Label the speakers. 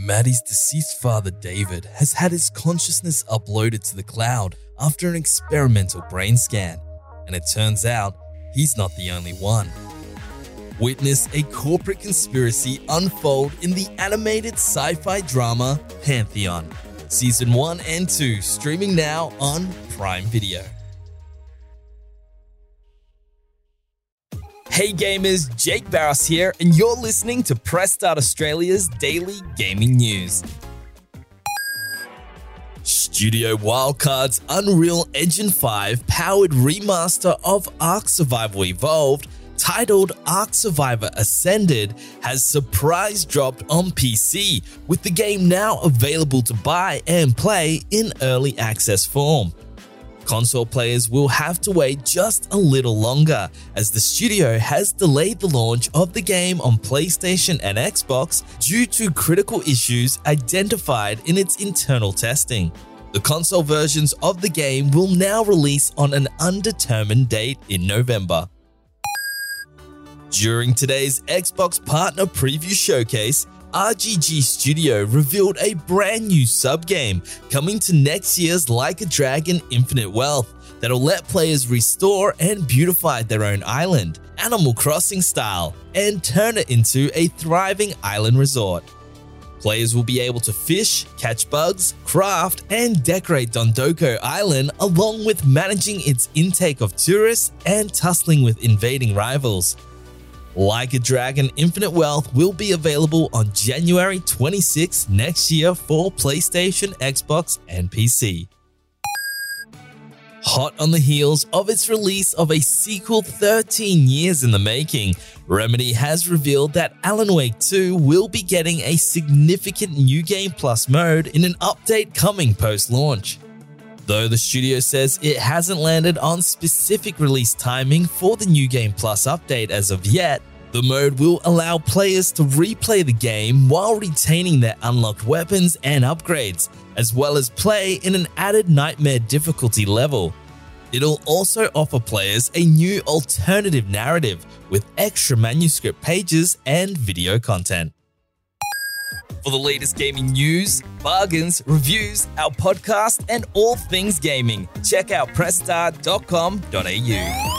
Speaker 1: Maddie's deceased father, David, has had his consciousness uploaded to the cloud after an experimental brain scan, and it turns out he's not the only one. Witness a corporate conspiracy unfold in the animated sci fi drama Pantheon, Season 1 and 2, streaming now on Prime Video. Hey gamers, Jake Barros here, and you're listening to Press Start Australia's daily gaming news. Studio Wildcard's Unreal Engine 5 powered remaster of Ark Survival Evolved, titled Ark Survival Ascended, has surprise dropped on PC, with the game now available to buy and play in early access form console players will have to wait just a little longer, as the studio has delayed the launch of the game on PlayStation and Xbox due to critical issues identified in its internal testing. The console versions of the game will now release on an undetermined date in November. During today's Xbox Partner Preview Showcase, RGG Studio revealed a brand new subgame coming to next year's Like a Dragon Infinite Wealth that'll let players restore and beautify their own island, Animal Crossing style, and turn it into a thriving island resort. Players will be able to fish, catch bugs, craft, and decorate Dondoko Island along with managing its intake of tourists and tussling with invading rivals. Like a Dragon Infinite Wealth will be available on January 26 next year for PlayStation, Xbox, and PC. Hot on the heels of its release of a sequel 13 years in the making, Remedy has revealed that Alan Wake 2 will be getting a significant New Game Plus mode in an update coming post launch. Though the studio says it hasn't landed on specific release timing for the New Game Plus update as of yet, the mode will allow players to replay the game while retaining their unlocked weapons and upgrades, as well as play in an added nightmare difficulty level. It'll also offer players a new alternative narrative with extra manuscript pages and video content. For the latest gaming news, bargains, reviews, our podcast, and all things gaming, check out pressstart.com.au.